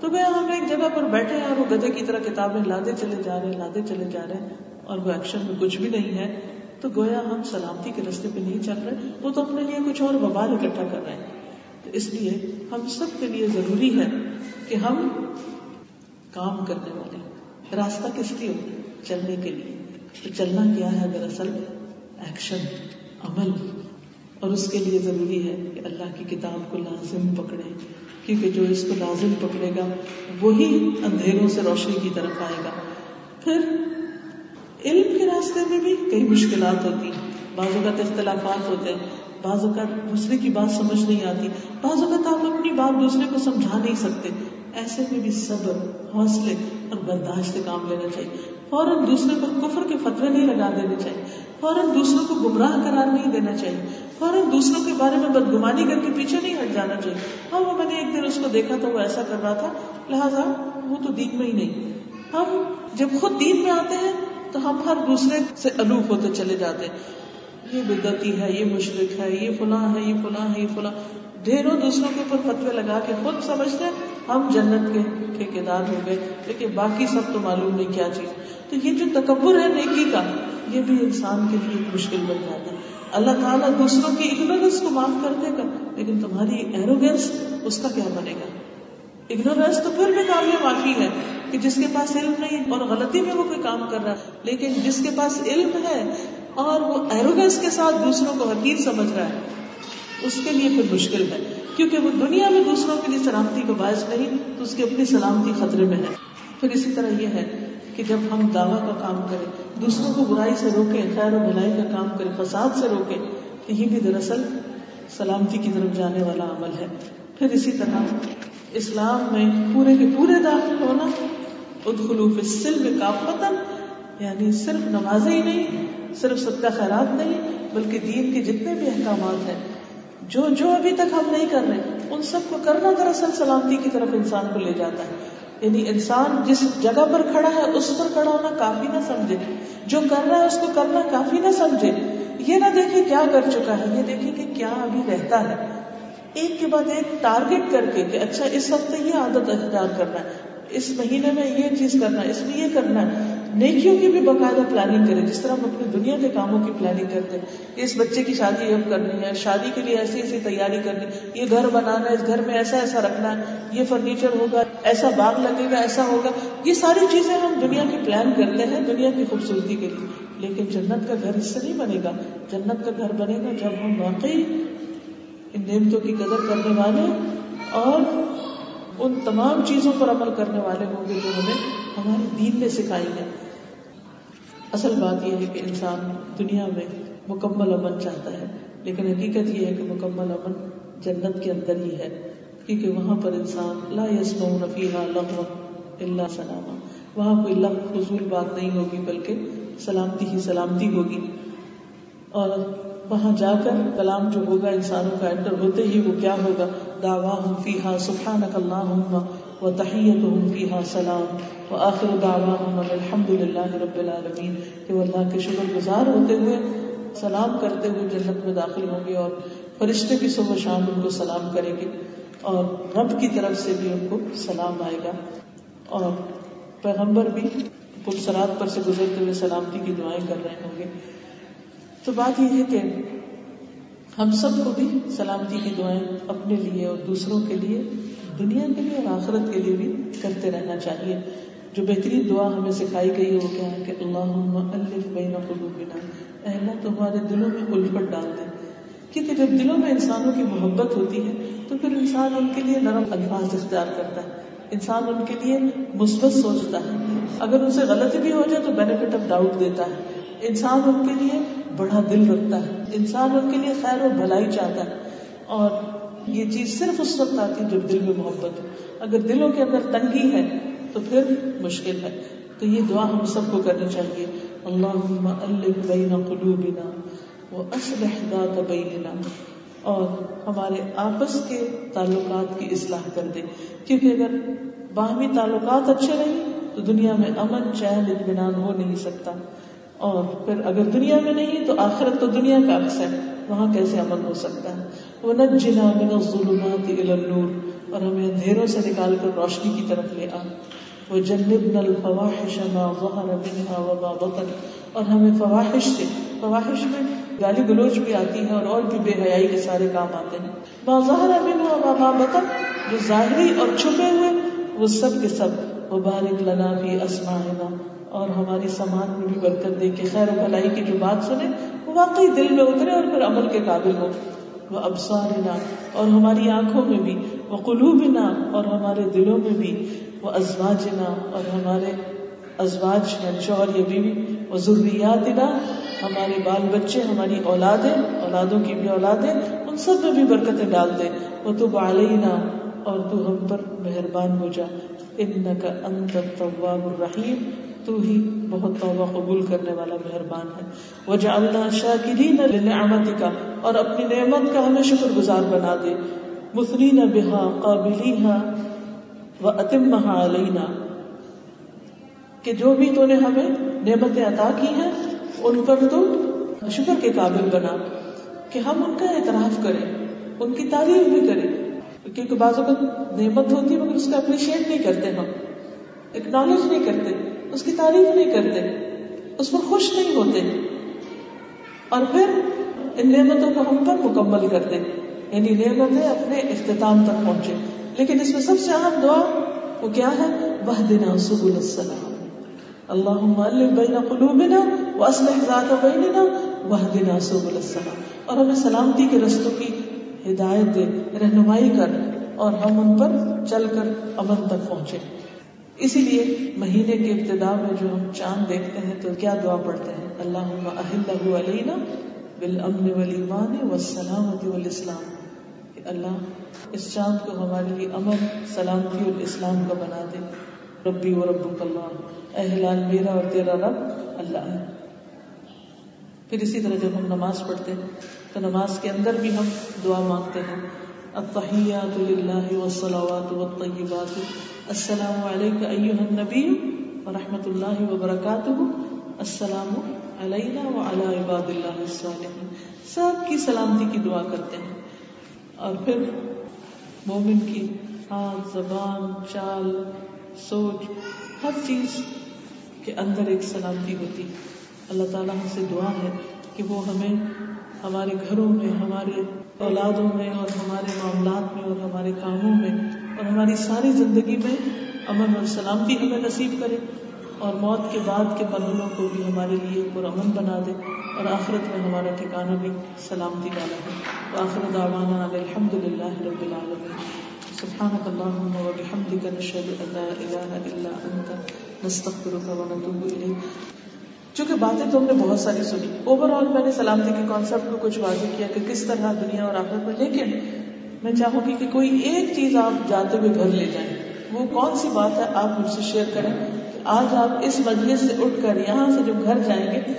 تو میں ہم ایک جگہ پر بیٹھے ہیں اور وہ گدے کی طرح کتابیں لادے چلے جا رہے لادے چلے جا رہے ہیں اور وہ ایکشن میں کچھ بھی نہیں ہے۔ تو گویا ہم سلامتی کے رستے پہ نہیں چل رہے، وہ تو اپنے لیے کچھ اور وبال اکٹھا کر رہے ہیں۔ تو اس لیے ہم سب کے لیے ضروری ہے کہ ہم کام کرنے والے راستہ کس لیے چلنے کے لیے۔ تو چلنا کیا ہے دراصل؟ ایکشن عمل۔ اور اس کے لیے ضروری ہے کہ اللہ کی کتاب کو لازم پکڑے، کیونکہ جو اس کو لازم پکڑے گا، وہی اندھیروں سے روشنی کی طرف آئے گا۔ پھر، علم کے راستے میں بھی کئی مشکلات ہوتی ہیں۔ بعض اوقات اختلافات ہوتے ہیں۔ بعض اوقات دوسرے کی بات سمجھ نہیں آتی۔ بعض اوقات آپ اپنی بات دوسرے کو سمجھا نہیں سکتے۔ ایسے میں بھی صبر، حوصلے اور برداشت سے کام لینا چاہیے۔ فوراً دوسرے پر کفر کے فتوے نہیں لگا دینے چاہیے۔ فوراً دوسروں کو گمراہ قرار نہیں دینا چاہیے۔ فوراً دوسروں کے بارے میں بدگمانی کر کے پیچھے نہیں ہٹ جانا چاہیے۔ ہاں وہ میں نے ایک دن اس کو دیکھا تھا وہ ایسا کر رہا تھا۔ لہٰذا وہ تو دین میں ہی نہیں۔ ہم جب خود دین میں آتے ہیں تو ہم ہر دوسرے سے الوف ہوتے چلے جاتے ہیں۔ یہ بدتی ہے، یہ مشرق ہے، یہ فلاں ہے، یہ فلاں ہے، یہ فلاں۔ ڈھیروں دوسروں کے اوپر فتوے لگا کے خود سمجھتے ہم جنت کے ٹھیکیدار ہو گئے، لیکن باقی سب تو معلوم نہیں کیا چیز۔ تو یہ جو تکبر ہے نیکی کا، یہ بھی انسان کے لیے مشکل بن جاتا ہے۔ اللہ تعالیٰ دوسروں کی اگنورینس کو معاف کر دے گا، لیکن تمہاری ایروگینس اس کا کیا بنے گا؟ اگنورینس تو پھر بھی قابل معافی ہے کہ جس کے پاس علم نہیں اور غلطی میں وہ کوئی کام کر رہا ہے، لیکن جس کے پاس علم ہے اور وہ ایروگنس کے ساتھ دوسروں کو حقیق سمجھ رہا ہے۔ اس کے لیے پھر مشکل ہے۔ کیونکہ وہ دنیا میں دوسروں کے لیے سلامتی کو باعث نہیں، تو اس کی اپنی سلامتی خطرے میں ہے۔ پھر اسی طرح یہ ہے کہ جب ہم دعوی کا کام کریں، دوسروں کو برائی سے روکیں، خیر و بھلائی کا کام کریں، فساد سے روکیں، تو یہ بھی دراصل سلامتی کی طرف جانے والا عمل ہے۔ پھر اسی طرح اسلام میں پورے کے پورے داخل ہونا ادخلوف السلم کا پتن یعنی صرف نمازیں ہی نہیں، صرف سب کا خیرات نہیں، بلکہ دین کے جتنے بھی احکامات ہیں جو جو ابھی تک ہم نہیں کر رہے، ان سب کو کرنا دراصل سلامتی کی طرف انسان کو لے جاتا ہے۔ یعنی انسان جس جگہ پر کھڑا ہے، اس پر کھڑا ہونا کافی نہ سمجھے۔ جو کر رہا ہے، اس کو کرنا کافی نہ سمجھے۔ یہ نہ دیکھے کیا کر چکا ہے، یہ دیکھے کہ کیا ابھی رہتا ہے۔ ایک کے بعد ایک ٹارگیٹ کر کے کہ اچھا اس ہفتے یہ عادت اختیار کرنا ہے، اس مہینے میں یہ چیز کرنا ہے، اس میں یہ کرنا ہے۔ نیکیوں کی بھی باقاعدہ پلاننگ کرے جس طرح ہم اپنی دنیا کے کاموں کی پلاننگ کرتے ہیں۔ اس بچے کی شادی اب کرنی ہے، شادی کے لیے ایسی ایسی تیاری کرنی یہ گھر بنانا ہے، اس گھر میں ایسا ایسا رکھنا ہے، یہ فرنیچر ہوگا، ایسا باغ لگے گا، ایسا ہوگا۔ یہ ساری چیزیں ہم دنیا کی پلان کرتے ہیں، دنیا کی خوبصورتی کے لیے۔ لیکن جنت کا گھر اس سے نہیں بنے گا۔ جنت کا گھر بنے گا جب ہم واقعی ان نعمتوں کی قدر کرنے والے اور ان تمام چیزوں پر عمل کرنے والے ہوں گے جو ہمیں ہمارے دین میں سکھائی ہے۔ اصل بات یہ ہے کہ انسان دنیا میں مکمل امن چاہتا ہے، لیکن حقیقت یہ ہے کہ مکمل امن جنت کے اندر ہی ہے۔ کیونکہ وہاں پر انسان لا یسمع نفیحہ لغو اللہ سلامہ وہاں کوئی لغ فضول بات نہیں ہوگی، بلکہ سلامتی ہی سلامتی ہوگی۔ اور وہاں جا کر کلام جو ہوگا انسانوں کا انٹر ہوتے ہی وہ کیا ہوگا؟ دعوا ہوں فی ہا سفان اللہ و تحیت سلام. و آخر الحمد للہ رب العالمین کہ وہ اللہ کے شکر گزار ہوتے ہوئے سلام کرتے ہوئے جنت میں داخل ہوں گے اور فرشتے بھی صبح شام ان کو سلام کریں گے اور رب کی طرف سے بھی ان کو سلام آئے گا اور پیغمبر بھی پلسرات پر سے گزرتے ہوئے سلامتی کی دعائیں کر رہے ہوں گے۔ تو بات یہ ہے کہ ہم سب کو بھی سلامتی کی دعائیں اپنے لیے اور دوسروں کے لیے، دنیا کے لیے اور آخرت کے لیے بھی کرتے رہنا چاہیے۔ جو بہترین دعا ہمیں سکھائی گئی ہے وہ کیا ہے کہ اللہ الف بین قلوبنا۔ اللہ تو ہمارے دلوں میں الفت ڈال دے۔ کیونکہ جب دلوں میں انسانوں کی محبت ہوتی ہے، تو پھر انسان ان کے لیے نرم الفاظ اختیار کرتا ہے۔ انسان ان کے لیے مثبت سوچتا ہے۔ اگر ان سے غلطی بھی ہو جائے تو بینیفٹ آف ڈاؤٹ دیتا ہے۔ انسان ان کے لیے بڑا دل رکھتا ہے انسان ان کے لیے خیر و بھلائی چاہتا ہے۔ اور یہ چیز صرف اس وقت آتی ہے جب دل میں محبت ہو۔ اگر دلوں کے اندر تنگی ہے تو پھر مشکل ہے۔ تو یہ دعا ہم سب کو کرنی چاہیے۔ اللہ بین قلوبنا و اسلح ذات بیننا۔ اور ہمارے آپس کے تعلقات کی اصلاح کر دے۔ کیونکہ اگر باہمی تعلقات اچھے نہیں تو دنیا میں امن، چین، اطمینان ہو نہیں سکتا۔ اور پھر اگر دنیا میں نہیں تو آخرت تو دنیا کا عکس ہے۔ وہاں کیسے امن ہو سکتا ہے؟ وہ نہ جنا من ظلمات النور۔ اور ہمیں اندھیروں سے نکال کر روشنی کی طرف لے آ۔ وہ جنب نل فواہش وما بطن۔ اور ہمیں فواہش سے فواہش میں گالی گلوچ بھی آتی ہے اور اور بھی بے حیائی کے سارے کام آتے ہیں۔ ما ظہر منها وما بطن۔ جو ظاہری اور چھپے ہوئے، وہ سب کے سب۔ مبارک لنا بھی اسماعنا اور ہماری سامان میں بھی برکت دے کے خیر و بھلائی کی جو بات سنے، وہ واقعی دل میں اترے اور پھر عمل کے قابل ہو۔ وہ ابسارنا اور ہماری آنکھوں میں بھی، وہ قلوبنا اور ہمارے دلوں میں بھی، وہ ازواجنا اور ہمارے ازواج یعنی شوہر یا بیوی، وہ ضروریاتنا ہمارے بال بچے، ہماری اولادیں، اولادوں کی بھی اولادیں، ان سب میں بھی برکتیں ڈال دے۔ وہ تو بالینا اور تو ہم پر مہربان ہو جا۔ ان کا انت التواب الرحیم۔ تو ہی بہت توبہ قبول کرنے والا مہربان ہے۔ وہ جعلنا شاکرین لنعمتک اور اپنی نعمت کا ہمیں شکر گزار بنا دے۔ مثنین بہا قابلیہا و اتمہا علینا۔ کہ جو بھی تو نے ہمیں نعمتیں عطا کی ہیں، ان پر تو شکر کے قابل بنا۔ کہ ہم ان کا اعتراف کریں، ان کی تعریف بھی کریں۔ کیونکہ بعض اوقات نعمت ہوتی ہے مگر اس کا اپریشیٹ نہیں کرتے ہم۔ اکنالج نہیں کرتے، اس کی تعریف نہیں کرتے، اس پر خوش نہیں ہوتے۔ اور پھر ان نعمتوں کو ہم پر مکمل کر دیں یعنی نعمتیں اپنے اختتام تک پہنچے۔ لیکن اس میں سب سے اہم دعا وہ کیا ہے؟ وہ دینا سبل السلام۔ اللہ بین قلوبنا واصلح ذات بیننا واهدنا سبل السلام۔ اور ہمیں سلامتی کے رستوں کی ہدایت دے، رہنمائی کر اور ہم ان پر چل کر امن تک پہنچے۔ اسی لیے مہینے کے ابتدا میں جو ہم چاند دیکھتے ہیں تو کیا دعا پڑھتے ہیں؟ اللہ اہل علینا بالامن والایمان والسلامت والاسلام۔ کہ اللہ اس چاند کو ہمارے لیے امن، سلامتی اور اسلام کا بنا دے۔ ربی و رب اللہ۔ اہلال میرا اور تیرا رب، اللہ ہے۔ پھر اسی طرح جب ہم نماز پڑھتے ہیں تو نماز کے اندر بھی ہم دعا مانگتے ہیں۔ التحیات للہ والصلوات والطیبات۔ السلام علیکم ایوہ النبی ورحمۃ اللہ وبرکاتہ۔ السلام علینا وعلی عباد اللہ الصالحین۔ سب کی سلامتی کی دعا کرتے ہیں۔ اور پھر مومن کی ہاتھ، زبان، چال، سوچ، ہر چیز کے اندر ایک سلامتی ہوتی۔ اللہ تعالیٰ ہم سے دعا ہے کہ وہ ہمیں ہمارے گھروں میں، ہمارے اولادوں میں اور ہمارے معاملات میں اور ہمارے کاموں میں اور ہماری ساری زندگی میں امن اور سلامتی ہمیں نصیب کرے اور موت کے بعد کے مرحلوں کو بھی ہمارے لیے پر امن بنا دے اور آخرت میں ہمارا ٹھکانا بھی سلامتی والا ہے تو آخر دعوانا الحمد للہ رب العالمین۔ سبحانك اللهم وبحمدك نشهد ان لا اله الا انت نستغفرك ونتوب اليك چونکہ باتیں تو ہم نے بہت ساری سنی۔ اوور آل میں نے سلامتی کے کانسیپٹ کو کچھ واضح کیا کہ کس طرح دنیا اور آخرت میں، لیکن میں چاہوں گی کہ کوئی ایک چیز آپ جاتے ہوئے گھر لے جائیں۔ وہ کون سی بات ہے؟ آپ مجھ سے شیئر کریں۔ کہ آج آپ اس مجلس سے اٹھ کر یہاں سے جب گھر جائیں گے،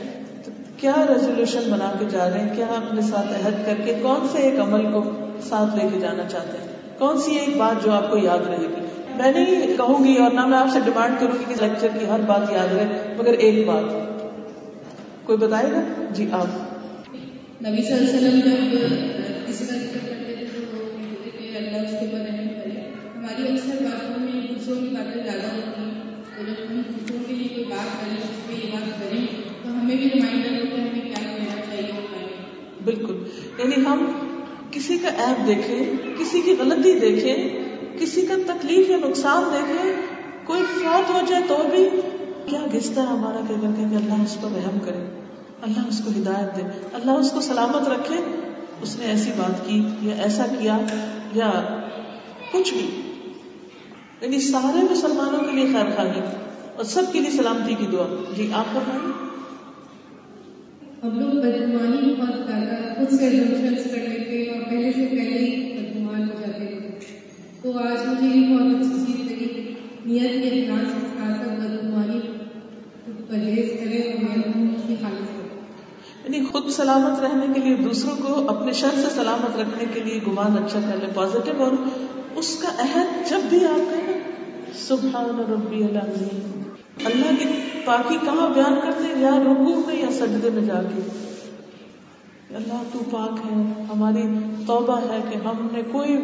تو کیا ریزولوشن بنا کے جا رہے ہیں؟ کیا اپنے ساتھ عہد کر کے کون سے ایک عمل کو ساتھ لے کے جانا چاہتے ہیں؟ کون سی ایک بات جو آپ کو یاد رہے گی؟ میں نہیں کہوں گی اور نہ میں آپ سے ڈیمانڈ کروں گی کہ لیکچر کی ہر بات یاد رہے، مگر ایک بات۔ کوئی بتائے گا؟ جی آپ۔ نبی صلی اللہ علیہ وسلم جب کسی کا ذکر کرتے تھے تو کہ اللہ اس کے اوپر رحم کرے ہماری اکثر باتوں میں دوسروں کی باتیں زیادہ ہوتی ہیں۔ تو جب ہم دوسروں کے لیے کوئی بات کریں اس پہ یہ بات کریں تو ہمیں بھی ریمائنڈر ہو کہ ہمیں کیا کہنا چاہیے بالکل۔ یعنی ہم کسی کا ایپ دیکھیں کسی کی غلطی دیکھیں کسی کا تکلیف یا نقصان دیکھیں کوئی فوت ہو جائے تو بھی کیا گھستا ہے ہمارا کہ اللہ اس پر رحم کرے۔ اللہ اس کو ہدایت دے۔ اللہ اس کو سلامت رکھے۔ اس نے ایسی بات کی یا ایسا کیا یا کچھ بھی۔ یعنی سارے مسلمانوں کے لیے خیر خالی اور سب کے لیے سلامتی کی دعا۔ جی آپ فرمائیے ہم لوگ بدگمانی بہت زیادہ خود سے کر لیتے اور پہلے سے پہلے ہی بدگمان ہو جاتے تھے تو آج مجھے یہ بہت اچھی چیز لگی۔ نیت کے احساس کے ساتھ ساتھ بدگمانی پرہیز کرے اور محروم کی حالت یعنی خود سلامت رہنے کے لیے دوسروں کو اپنے شر سے سلامت رکھنے کے لیے گمان اچھا کر لیں پازیٹو اور اس کا عہد جب بھی آپ کہیں سبحان ربی العظیم۔ اللہ کی پاکی کہاں بیان کرتے ہیں؟ یا رکوع میں یا سجدے میں جا کے۔ اللہ تو پاک ہے، ہماری توبہ ہے کہ ہم نے کوئی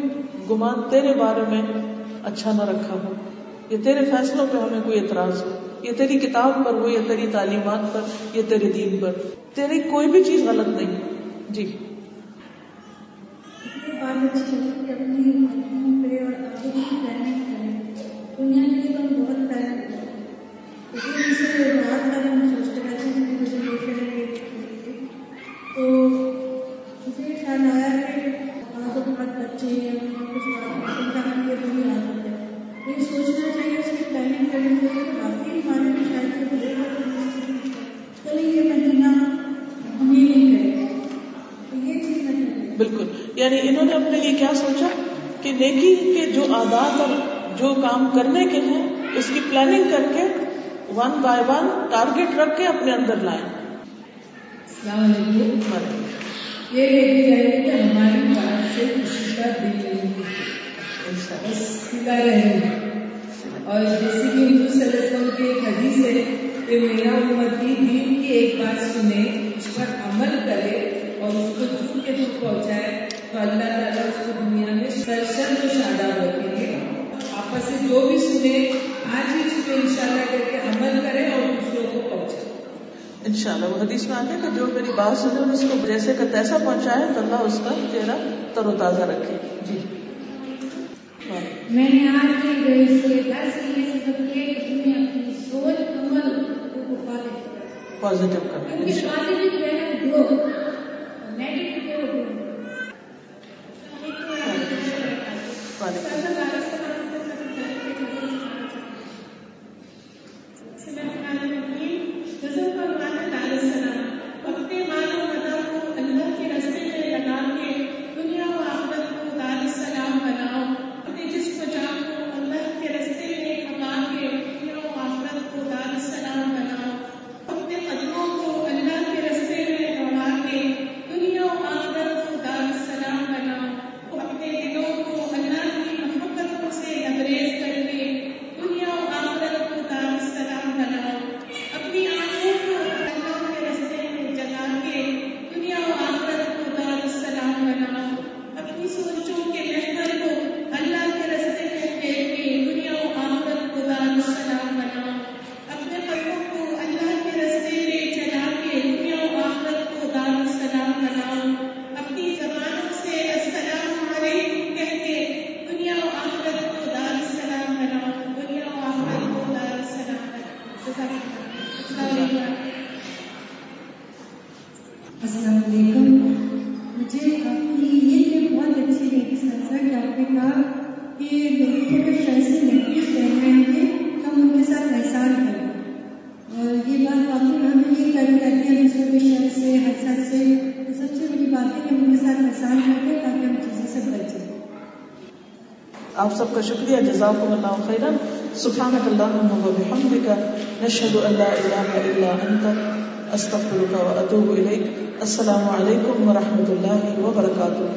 گمان تیرے بارے میں اچھا نہ رکھا ہو۔ یہ تیرے فیصلوں پہ ہمیں کوئی اعتراض ہو۔ یہ تیری کتاب پر ہو یا تیری تعلیمات پر یا تیرے دین پر۔ تیری کوئی بھی چیز غلط نہیں۔ جی۔ بالکل یعنی انہوں نے اپنے لیے کیا سوچا کہ نیکی کے جو آدات اور جو کام کرنے کے ہیں، اس کی پلاننگ کر کے ون بائی ون ٹارگیٹ رکھ کے اپنے اندر لائیں۔ یہ لے کے کہ ہماری بات سے کسی کا دل نہیں بس رہے۔ اور جیسے کہ ہندو صلی کی ایک حدیث ہے کہ میرا امتی دین کی ایک بات سنے اس پر عمل کرے اور اس کو دور کے دور پہنچائے تو اللہ تعالیٰ اس کو دنیا میں سرسن و شاداب رکھیں آپس سے جو بھی سنے آج ہی اس پہ انشاءاللہ کر کے عمل کرے اور دوسروں کو پہنچائے۔ ان شاء اللہ وہ حدیث میں آتے کہ جو میری بات سنے اور اس کو جیسے کا تیسا پہنچائے تو اللہ اس کا چہرہ تر و تازہ رکھے۔ جی۔ میں نے آج بھی گئی سے دس یہ سب کیے کہ تمہیں اپنی سوچ عمل کو پازیٹو کرنا ان شاء اللہ پازیٹو جو وعلیکم اپنے جزاكم الله خيرا. سبحانك اللهم وبحمدك نشهد ان لا اله الا انت استغفرك واتوب اليك السلام عليكم ورحمه الله وبركاته.